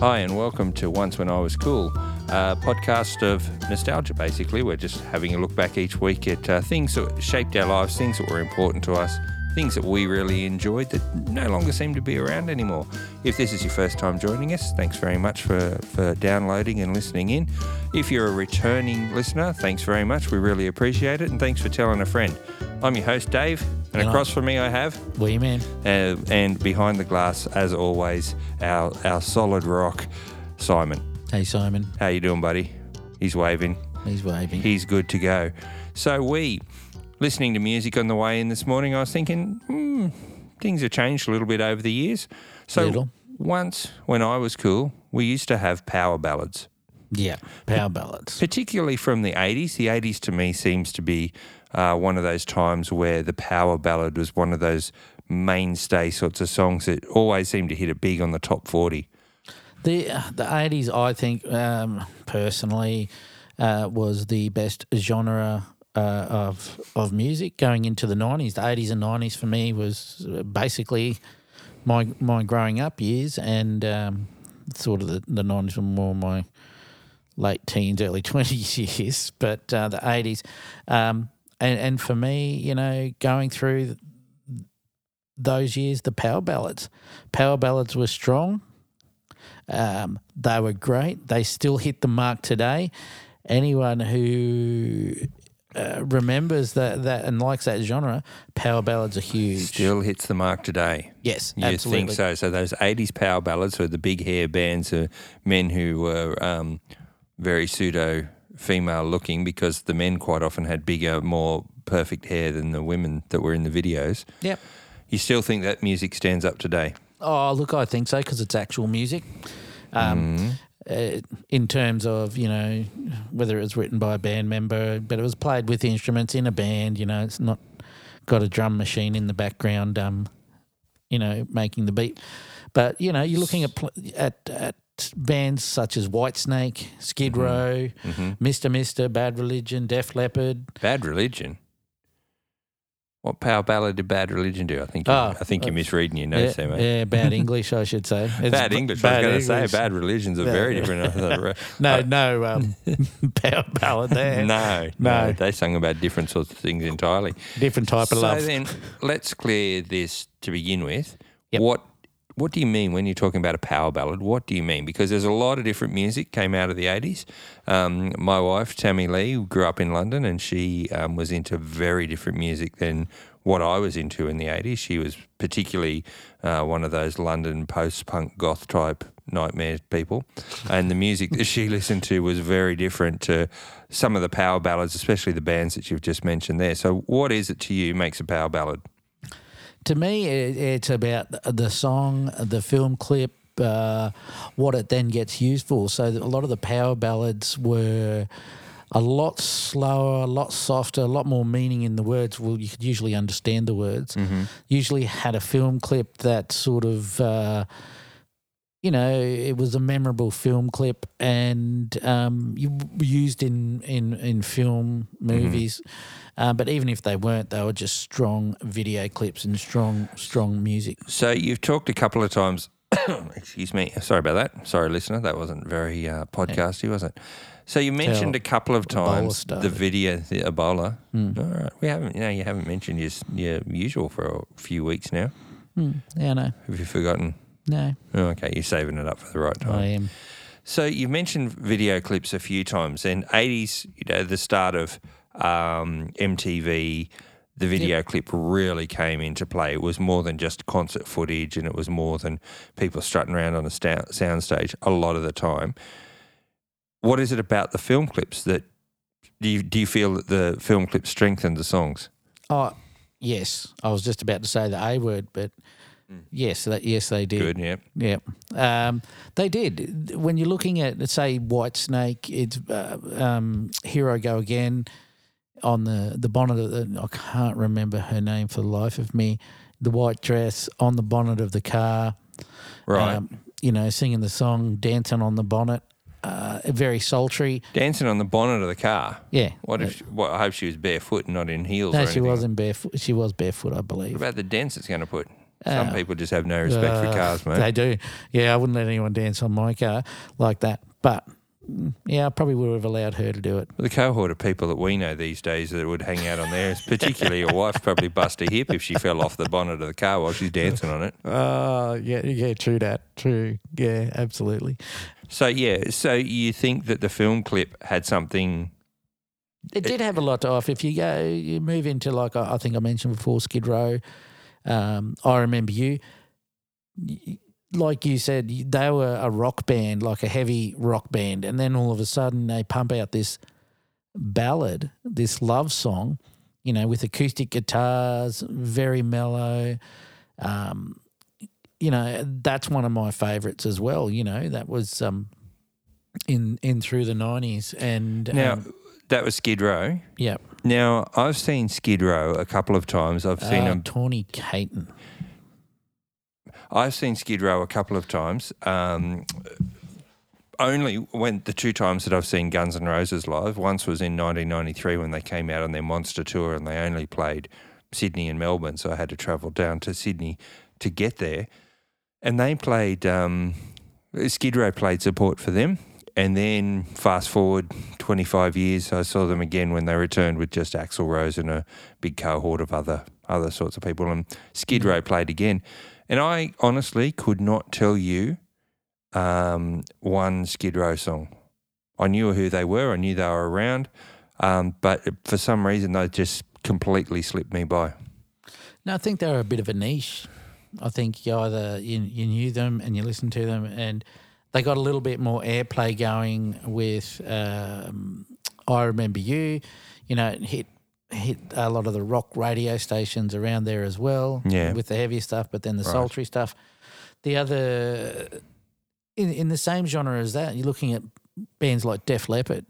Hi, and welcome to Once When I Was Cool, a podcast of nostalgia, basically. We're just having a look back each week at uh, things that shaped our lives, things that were important to us, things that we really enjoyed that no longer seem to be around anymore. If this is your first time joining us, thanks very much for, for downloading and listening in. If you're a returning listener, thanks very much. We really appreciate it, and thanks for telling a friend. I'm your host, Dave, and And across from me I have William man. uh, and behind the glass, as always, our our solid rock, Simon. Hey Simon, How you doing, buddy? He's waving. he's waving. He's good to go. So we, listening to music on the way in this morning, I was thinking, hmm, things have changed a little bit over the years. So Little. once, when I was cool, we used to have power ballads yeah, power ballads. particularly from the 80s. The 80s to me seems to be uh, one of those times where the power ballad was one of those mainstay sorts of songs that always seemed to hit it big on the top 40. The the eighties, I think, um, personally, uh, was the best genre uh, of of music going into the nineties. The eighties and nineties for me was basically my my growing up years, and um, sort of the the nineties were more my late teens, early twenties years. But uh, the eighties, um, and and for me, you know, going through those years, the power ballads, power ballads were strong. Um, they were great. They still hit the mark today. Anyone who uh, remembers that, that and likes that genre, power ballads are huge. Still hits the mark today. yes, You absolutely. think so? So those 80s power ballads were the big hair bands of men who were um, very pseudo female looking because the men quite often had bigger, more perfect hair than the women that were in the videos. Yep. You still think that music stands up today? Oh, look, I think so because it's actual music. Um, uh, in terms of you know whether it was written by a band member, but it was played with instruments in a band. You know, it's not got a drum machine in the background. Um, you know, making the beat. But you know, you're looking at pl- at at bands such as Whitesnake, Skid Row, Mister Mister, Bad Religion, Def Leppard. Bad Religion. What power ballad did Bad Religion do? I think you, Oh, I think you're uh, misreading your Yeah, notes there, mate. yeah, bad English, I should say. It's Bad English. I was going to say Bad Religion's a Yeah, very different. No, no um, power ballad there. no, no, No. They sung about different sorts of things entirely. Different type of so love. So then, let's clear this to begin with. Yep. What what do you mean when you're talking about a power ballad? What do you mean? Because there's a lot of different music came out of the 80s. Um, my wife, Tammy Lee, grew up in London and she um, was into very different music than what I was into in the 80s. She was particularly uh, one of those London post punk goth type nightmare people. And the music that she listened to was very different to some of the power ballads, especially the bands that you've just mentioned there. So, what is it to you makes a power ballad? To me, it, it's about the song, the film clip, uh, what it then gets used for. So a lot of the power ballads were a lot slower, a lot softer, a lot more meaning in the words. Well, you could usually understand the words. Usually had a film clip that sort of. Uh, you know, it was a memorable film clip, and um, you used in in in film movies. Uh, but even if they weren't, they were just strong video clips and strong strong music. So, you've talked a couple of times. excuse me. Sorry about that. Sorry, listener. That wasn't very uh, podcasty, was it? So, you mentioned a couple of times the video, the Ebola. All right. We haven't, you know, you haven't mentioned your, your usual for a few weeks now. Hmm, yeah, no, Have you forgotten? No, Oh, okay, you're saving it up for the right time. I am. So you've mentioned video clips a few times, and eighties, you know, the start of um, MTV, the video clip really came into play. It was more than just concert footage, and it was more than people strutting around on a sta- soundstage a lot of the time. What is it about the film clips that do you do you feel that the film clips strengthened the songs? Oh, yes. I was just about to say the A word, but yes, that yes they did. Good, yeah. Yeah, um, they did. When you're looking at, say, Whitesnake, it's uh, um, "Here I Go Again" on the the bonnet of the. I can't remember her name for the life of me. The white dress on the bonnet of the car. Right. Um, you know, singing the song, dancing on the bonnet. Uh, very sultry. Dancing on the bonnet of the car. Yeah. What if? She, well, I hope she was barefoot, and not in heels. No, she wasn't barefoot. She was barefoot, I What believe. about the dents it's going to put? Some Uh, people just have no respect for Uh, cars, mate. They do. Yeah, I wouldn't let anyone dance on my car like that. But mm, yeah, I probably would have allowed her to do it. the cohort of people that we know these days that would hang out on there, particularly your wife, probably bust a hip if she fell off the bonnet of the car while she's dancing on it. Oh, yeah, yeah, true that. True. Yeah, absolutely. So yeah, so you think that the film clip had something? It did have a lot to offer. If you go, you move into like I think I mentioned before, Skid Row. Um, I remember you. Like you said, they were a rock band, like a heavy rock band, and then all of a sudden they pump out this ballad, this love song, you know, with acoustic guitars, very mellow. Um, you know, that's one of my favorites as well. You know, that was um, in in through the nineties, and Now um, that was Skid Row. yeah. Now I've seen Skid Row a couple of times. I've seen Uh, them. Tawny Kitaen. I've seen Skid Row a couple of times. Um, only when the two times that I've seen Guns N' Roses live. Once was in 1993 when they came out on their monster tour, and they only played Sydney and Melbourne, so I had to travel down to Sydney to get there. And they played um, Skid Row played support for them. And then fast forward 25 years, I saw them again when they returned with just Axl Rose and a big cohort of other other sorts of people. And Skid Row played again. And I honestly could not tell you um, one Skid Row song. I knew who they were, I knew they were around, um, but for some reason they just completely slipped me by. No, I think they were a bit of a niche. I think you either you, you knew them and you listened to them, and they got a little bit more airplay going with. Um, I remember you, you know, it hit hit a lot of the rock radio stations around there as well. Yeah. with the heavier stuff, but then the Right. sultry stuff. The other in in the same genre as that, you're looking at bands like Def Leppard,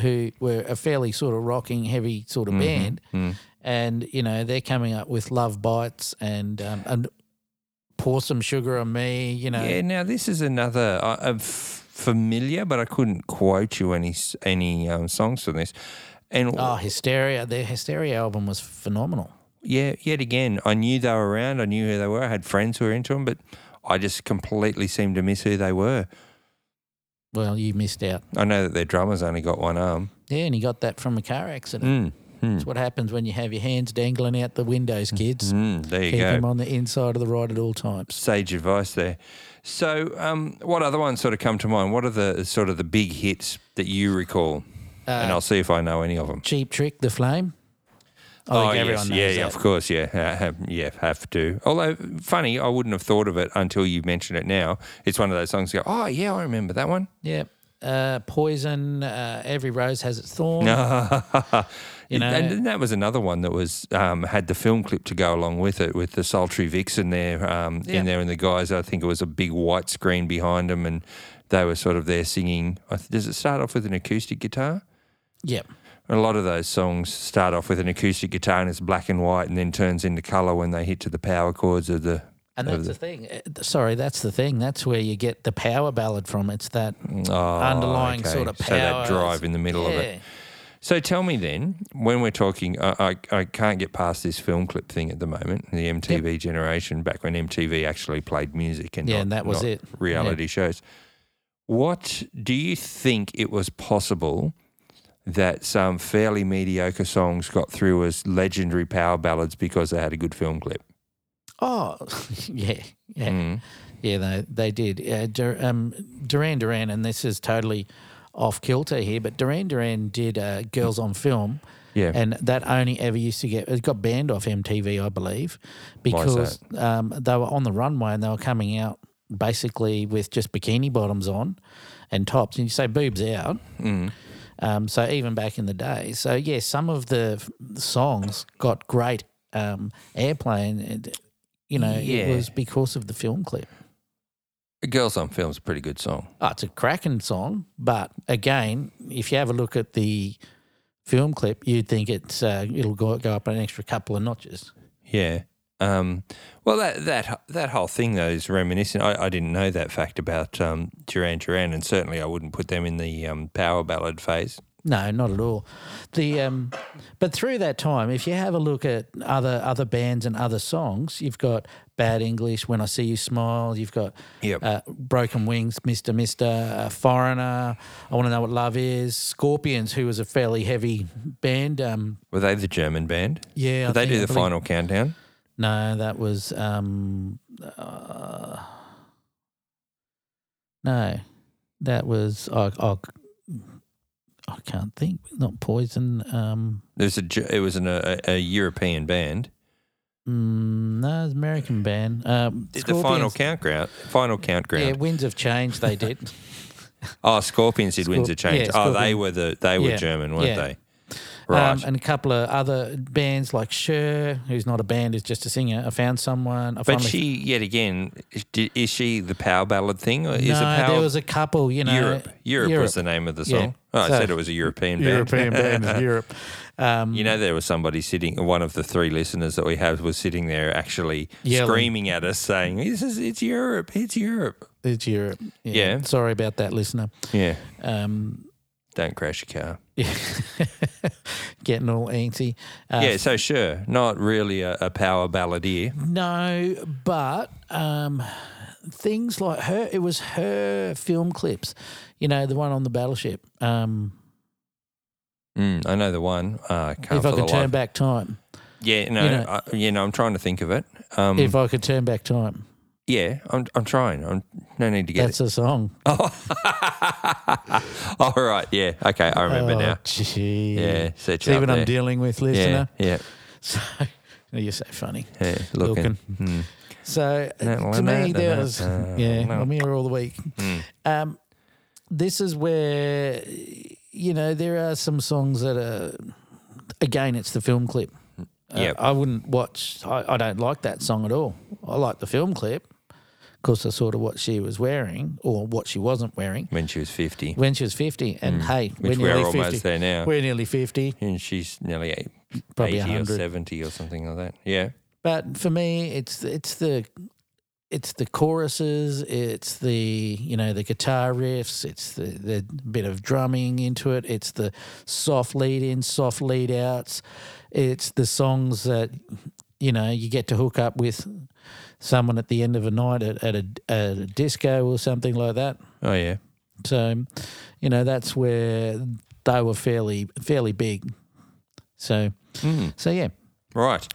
who were a fairly sort of rocking, heavy sort of Mhm. band Mm. and you know they're coming up with love bites and um, and pour some sugar on me you know Yeah, now this is another uh, uh, f- familiar, but I couldn't quote you any any um, songs from this. And oh hysteria their hysteria album was phenomenal yeah, yet again, I knew they were around. I knew who they were. I had friends who were into them, but I just completely seemed to miss who they were. well you missed out I know that their drummer's only got one arm. yeah and he got that from a car accident Mm, mm, that's what happens when you have your hands dangling out the windows kids mm, there you keep go. them on the inside of the ride at all times Sage advice there. So, um, what other ones sort of come to mind? What are the sort of the big hits that you recall? and uh, I'll see if I know any of them. cheap trick the flame I think everyone Oh, yes, knows yeah, yeah, that. of course, yeah, Ha- have, yeah, have to. Although funny, I wouldn't have thought of it until you mention it now. It's one of those songs. You go, oh yeah, I remember that one. yeah uh, poison uh, every rose has its thorn You know- and then that was another one that was um, had the film clip to go along with it, with the sultry vixen there um, Yeah. in there, and the guys. I think it was a big white screen behind them, and they were sort of there singing. Does it start off with an acoustic guitar? yeah A lot of those songs start off with an acoustic guitar and it's black and white, and then turns into color when they hit to the power chords of the. And that's the thing. Uh, Sorry, that's the thing. That's where you get the power ballad from. It's that Oh, underlying okay. sort of power. So that drive in the middle of it. So tell me then, when we're talking, I, I, I can't get past this film clip thing at the moment, the MTV generation, back when MTV actually played music and Yeah, not, and that was it. reality shows. What do you think it was possible that some fairly mediocre songs got through as legendary power ballads because they had a good film clip? Oh, yeah, yeah, Mm. yeah. They they did. Uh, Dur- um, Duran Duran, and this is totally off kilter here, but Duran Duran did uh, Girls on Film, Yeah. and that only ever used to get it got banned off MTV, I believe, because um, they were on the runway and they were coming out basically with just bikini bottoms on and tops, and you say boobs out. Mm. Um, so even back in the day, so yeah, some of the songs got great um, and you know Yeah. it was because of the film clip. Girls on Film's a pretty good song. Oh, it's a cracking song, but again, if you have a look at the film clip, you'd think it's uh, it'll go, go up an extra couple of notches. Yeah. Um, well, that that that whole thing though is reminiscent. I, I didn't know that fact about um, Duran Duran, and certainly I wouldn't put them in the um, power ballad phase. No, not at all. The um, but through that time, if you have a look at other other bands and other songs, you've got Bad English, When I See You Smile. You've got Yep. uh, Broken Wings, Mister Mister, uh, Foreigner. I want to know what love is. Scorpions, who was a fairly heavy band. Um, Were they the German band? yeah, I Did they think- do the believe- final countdown? No, that was um, uh, no, that was I, I, I can't think. Not Poison. Um, There's a it was an, a, a European band. mm, no, it's American band. Um, Did the final Scorpions- countdown? Final countdown. Yeah, Winds of Change. They did. Oh, Scorpions did Winds of Scorp- Change. yeah, oh, they were the they were Yeah, German, weren't yeah. they? Right. um, and a couple of other bands like Cher, who's not a band, is just a singer. I found someone. I but she yet again is, she the power ballad thing or is no, it power there was a couple. You know, Europe? Europe? was the name of the song. Oh, I So- said it was a European band. European band in Europe. Um, You know, there was somebody sitting. One of the three listeners that we have was sitting there, actually Yelling. screaming at us, saying, "This is it's Europe, it's Europe." It's Europe. Yeah. Sorry about that, listener. Yeah, Um, don't crash your car. getting all antsy. Uh, yeah, so sure, not really a, a power balladeer. No, but um, things like her, it was her film clips. You know, the one on the battleship. Um, Mm, I know the one. Uh, if I could turn life- back time. Yeah, no, you know- I, you know, I'm trying to think of it. Um, if I could turn back time. yeah, I'm, I'm trying. I'm no need to get That's a song. Oh. All right, yeah, okay, I remember oh, now. Gee. Yeah, you up what I'm dealing with, Yeah, yeah, So, you're so funny. yeah. Looking. Hmm. So No, to me, there was yeah. no. I'm here all the week. Mm. Um, this is where you know there are some songs that are again it's the film clip. Uh, Yep. I wouldn't watch. I, I don't like that song at all. I like the film clip because I sort of what she was wearing or what she wasn't wearing When she was 50, when she was fifty. And hey, Mm. which we're we're nearly almost fifty. there now. We're nearly fifty. and she's nearly eight, Probably 80 or 70 or something like that. Yeah. But for me, it's it's the it's the choruses, it's the you know the guitar riffs, it's the the bit of drumming into it, it's the soft lead in, soft lead outs, it's the songs that you know you get to hook up with someone at the end of a night at, at a at a disco or something like that. Oh, yeah. So, you know that's where they were fairly fairly big. So Mm. so yeah, Right.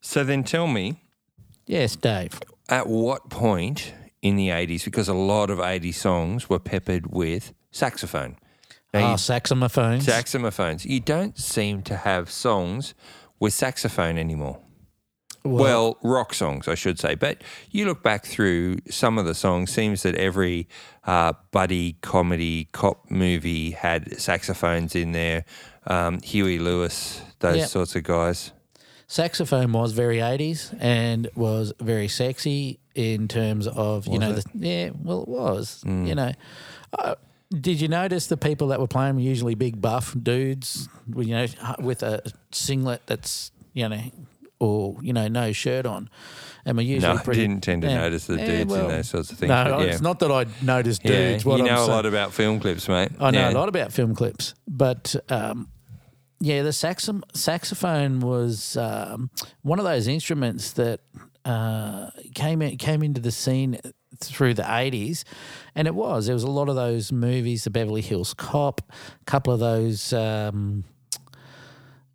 So then tell me, yes, Dave. at what point in the 80s, because a lot of 80 songs were peppered with saxophone. Now, Ah, you- saxophones. saxophones. You don't seem to have songs with saxophone anymore. Well, rock songs, I should say. But you look back through some of the songs, seems that every uh, buddy comedy cop movie had saxophones in there. Um, Huey Lewis, those Yep. sorts of guys. saxophone was very 80s and was very sexy in terms of, you know, the, yeah, well, it was, Mm. you know. Uh, did you notice the people that were playing were usually big buff dudes, with, you know, with a singlet that's, you know, or, you know, no shirt on? And we're usually No, I pretty. didn't tend to yeah. notice the Yeah, dudes well, and those sorts of things. No, but yeah. it's not that I noticed Yeah, dudes. What you I'm know a saying. lot about film clips, mate. I know yeah. a lot about film clips, but um, yeah, the saxo- saxophone was um, one of those instruments that uh, came in, came into the scene through the eighties, and it was there was a lot of those movies, the Beverly Hills Cop, a couple of those. Um,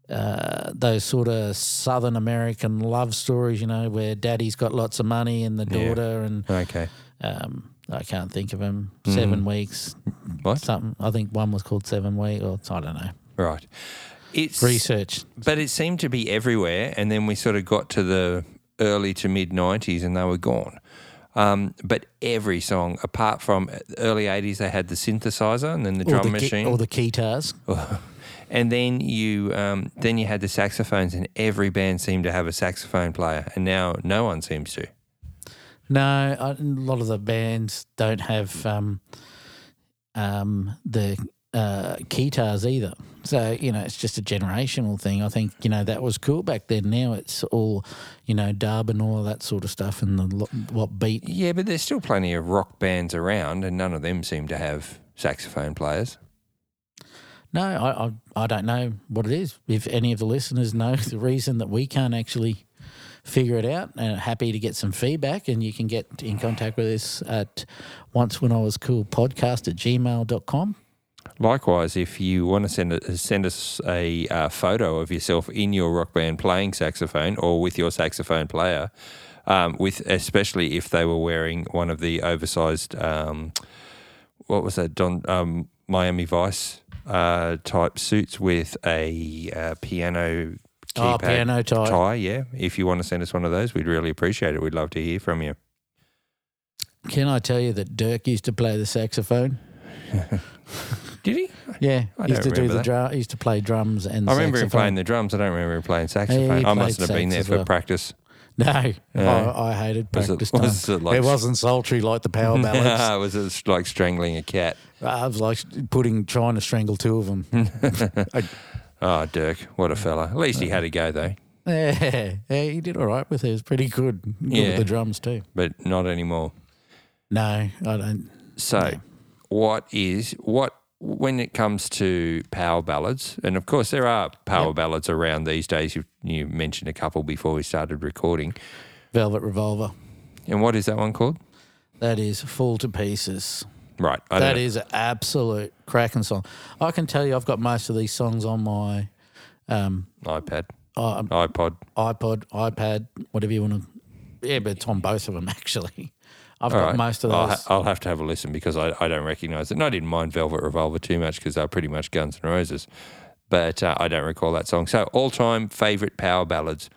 uh, those sort of Southern American love stories, you know, where daddy's got lots of money and the Yeah. daughter, and Okay. um, I can't think of them. Seven weeks, What? something. I think one was called Seven Week, or I don't know. Right. It's Research. But it seemed to be everywhere, and then we sort of got to the early to mid '90s, and they were gone. Um, but every song, apart from early '80s, they had the synthesizer and then the or drum the, ki- machine, or the guitars. and then you um, then you had the saxophones, and every band seemed to have a saxophone player, and now no one seems to. No, I, a lot of the bands don't have um, um, the uh, guitars either. So you know, it's just a generational thing. I think you know that was cool back then. Now it's all you know dub and all that sort of stuff, and the what beat. Yeah, but there's still plenty of rock bands around, and none of them seem to have saxophone players. No, I, I I don't know what it is. If any of the listeners know the reason that we can't actually figure it out, and happy to get some feedback, and you can get in contact with us at once when I was cool podcast at gmail.com. Likewise, if you want to send a, send us a uh, photo of yourself in your rock band playing saxophone or with your saxophone player, um, with especially if they were wearing one of the oversized, um, what was that, Don um, Miami Vice uh, type suits with a uh, piano Oh, keypad piano tie. tie. Yeah, if you want to send us one of those, we'd really appreciate it. We'd love to hear from you. Can I tell you that Dirk used to play the saxophone? Did he? Yeah, I he used to do the that. drum. He used to play drums and. I remember him playing the drums. I don't remember him playing saxophone. I mustn't have been there for well. practice. No. I, I hated Was it- practice was it like- it wasn't sultry like the power ballads. no, was it like strangling a cat? Uh, I was like putting trying to strangle two of them. Oh, Dirk, what a fella. At least he had a go though, yeah, yeah, he did all right with it. He was pretty good. Good Yeah. with the drums too. but not anymore. No, I don't. So, No. what is what when it comes to power ballads? And of course, there are power Yep. ballads around these days. You, you mentioned a couple before we started recording. Velvet Revolver. And what is that one called? That is Fall to Pieces. Right, I That an absolute cracking song. I can tell you, I've got most of these songs on my um, iPad, i- iPod. iPod, iPad, whatever you want to. Yeah, but it's on both of them actually. I've All got right. most of I'll, ha- I'll have to have a listen because I, I don't recognise it. And I didn't mind Velvet Revolver too much because they're pretty much Guns N' Roses. But uh, I don't recall that song. So, all time favourite power ballads.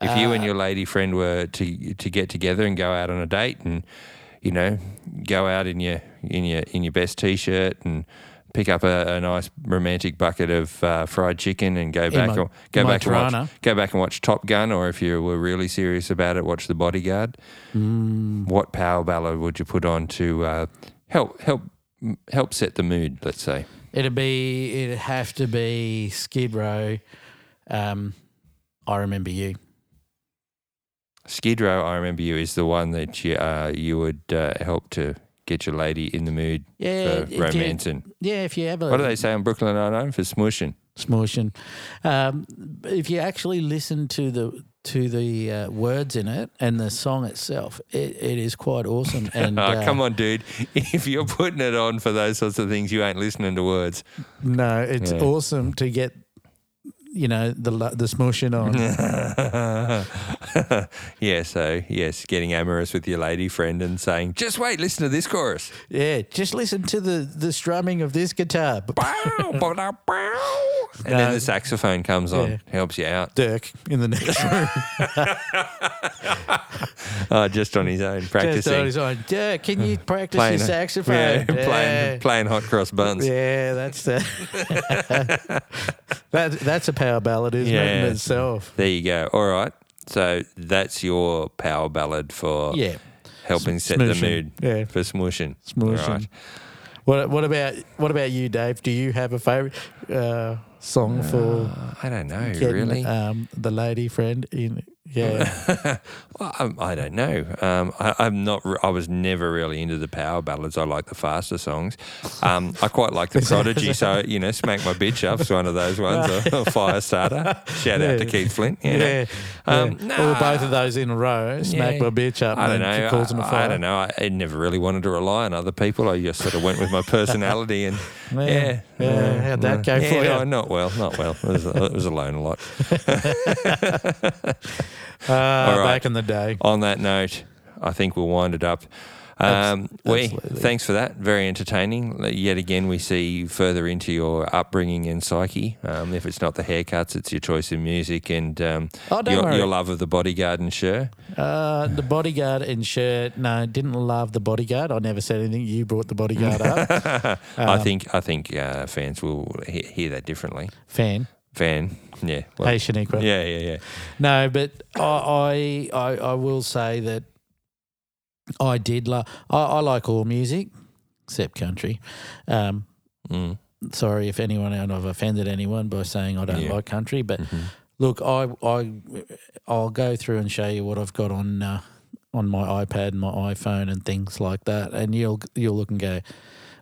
If you and Uh, your lady friend were to to get together and go out on a date and, you know, go out in your in your in your best t shirt and pick up a, a nice romantic bucket of uh, fried chicken and go back my- or go back and watch go back and watch Top Gun or if you were really serious about it, watch The Bodyguard Mm, what power ballad would you put on to uh, help help help set the mood? Let's say. it'd be. It'd have to be Skid Row. Um, I remember you. Skid Row, I remember you is the one that you uh, you would uh, help to get your lady in the mood Yeah, for if romance You, and yeah, if you ever what do they say on Brooklyn Nine Nine for smushing? smushing. Um, if you actually listen to the to the uh, words in it and the song itself, it, it is quite awesome. And oh, uh, come on, dude! If you're putting it on for those sorts of things, you ain't listening to words. no, it's Yeah. awesome to get you know the lo- the smushing on. yeah, so yes, getting amorous with your lady friend and saying, "Just wait, listen to this chorus." yeah, just listen to the the strumming of this guitar. Bow, ba-da, bow. and then the saxophone comes on, Yeah. helps you out. Dirk in the next room. Oh, just on his own, Just practicing. on his own. Dirk, can you practice playing, your saxophone? Yeah, Yeah. playing, playing hot cross buns. Yeah, that's the that, that's a power ballad, isn't it, in itself? There you go. All right. So that's your power ballad for Yeah, helping set the mood Yeah, for smushing. All right. What what about what about you, Dave? Do you have a favorite uh, song for Uh, I don't know, getting really. um, the lady friend in? Yeah, well, I, I don't know. Um, I, I'm not. I was never really into the power ballads. I like the faster songs. Um, I quite like the Prodigy. So you know, smack my bitch up's one of those ones. Or, fire starter. Shout out to Keith Flint. You know. yeah. Um, yeah. Or both of those in a row. Smack Yeah. my bitch up. I don't know. A I. I don't know. I, I never really wanted to rely on other people. I just sort of went with my personality and Yeah. yeah. Yeah, how'd that go for you? no, not well. Not well. It was, it was alone a lot. Uh, right. Back in the day. On that note, I think we'll wind it up. Um, we thanks for that. Very entertaining. Yet again, we see further into your upbringing and psyche. Um, if it's not the haircuts, it's your choice in music and um, Oh, your, your love of the bodyguard and Sure. Uh, the bodyguard and shirt. No, didn't love the bodyguard. I never said anything. You brought the bodyguard up. I Um, think I think uh, fans will he- hear that differently. Fan. Fan, yeah, well, hey, Shaniqua. yeah, yeah, yeah. No, but I, I, I, I will say that I did love. I, I like all music except country. Um, Mm. sorry if anyone and I've offended anyone by saying I don't Yeah. like country, but Mhm. look, I, I, I'll go through and show you what I've got on uh, on my iPad and my iPhone and things like that, and you'll you'll look and go,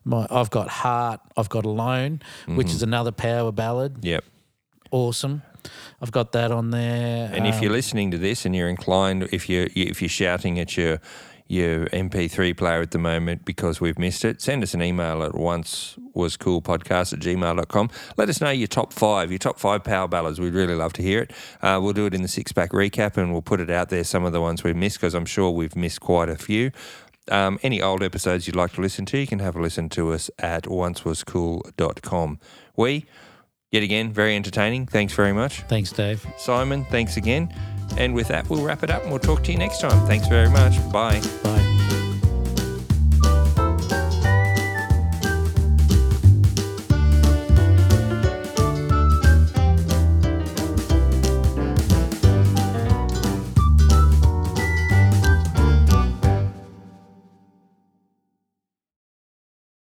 My, I've got Heart. I've got Alone, which is another power ballad. Yep. Awesome. I've got that on there. And if Um, you're listening to this and you're inclined, if you're if you're shouting at your your MP3 player at the moment because we've missed it, send us an email at once was cool podcast at gmail.com. Let us know your top five, your top five power ballads. We'd really love to hear it. Uh, we'll do it in the six pack recap and we'll put it out there, some of the ones we've missed, because I'm sure we've missed quite a few. Um, any old episodes you'd like to listen to, you can have a listen to us at oncewascool.com. We, yet again, very entertaining. Thanks very much. thanks, Dave. Simon, thanks again. And with that, we'll wrap it up and we'll talk to you next time. Thanks very much. Bye. Bye.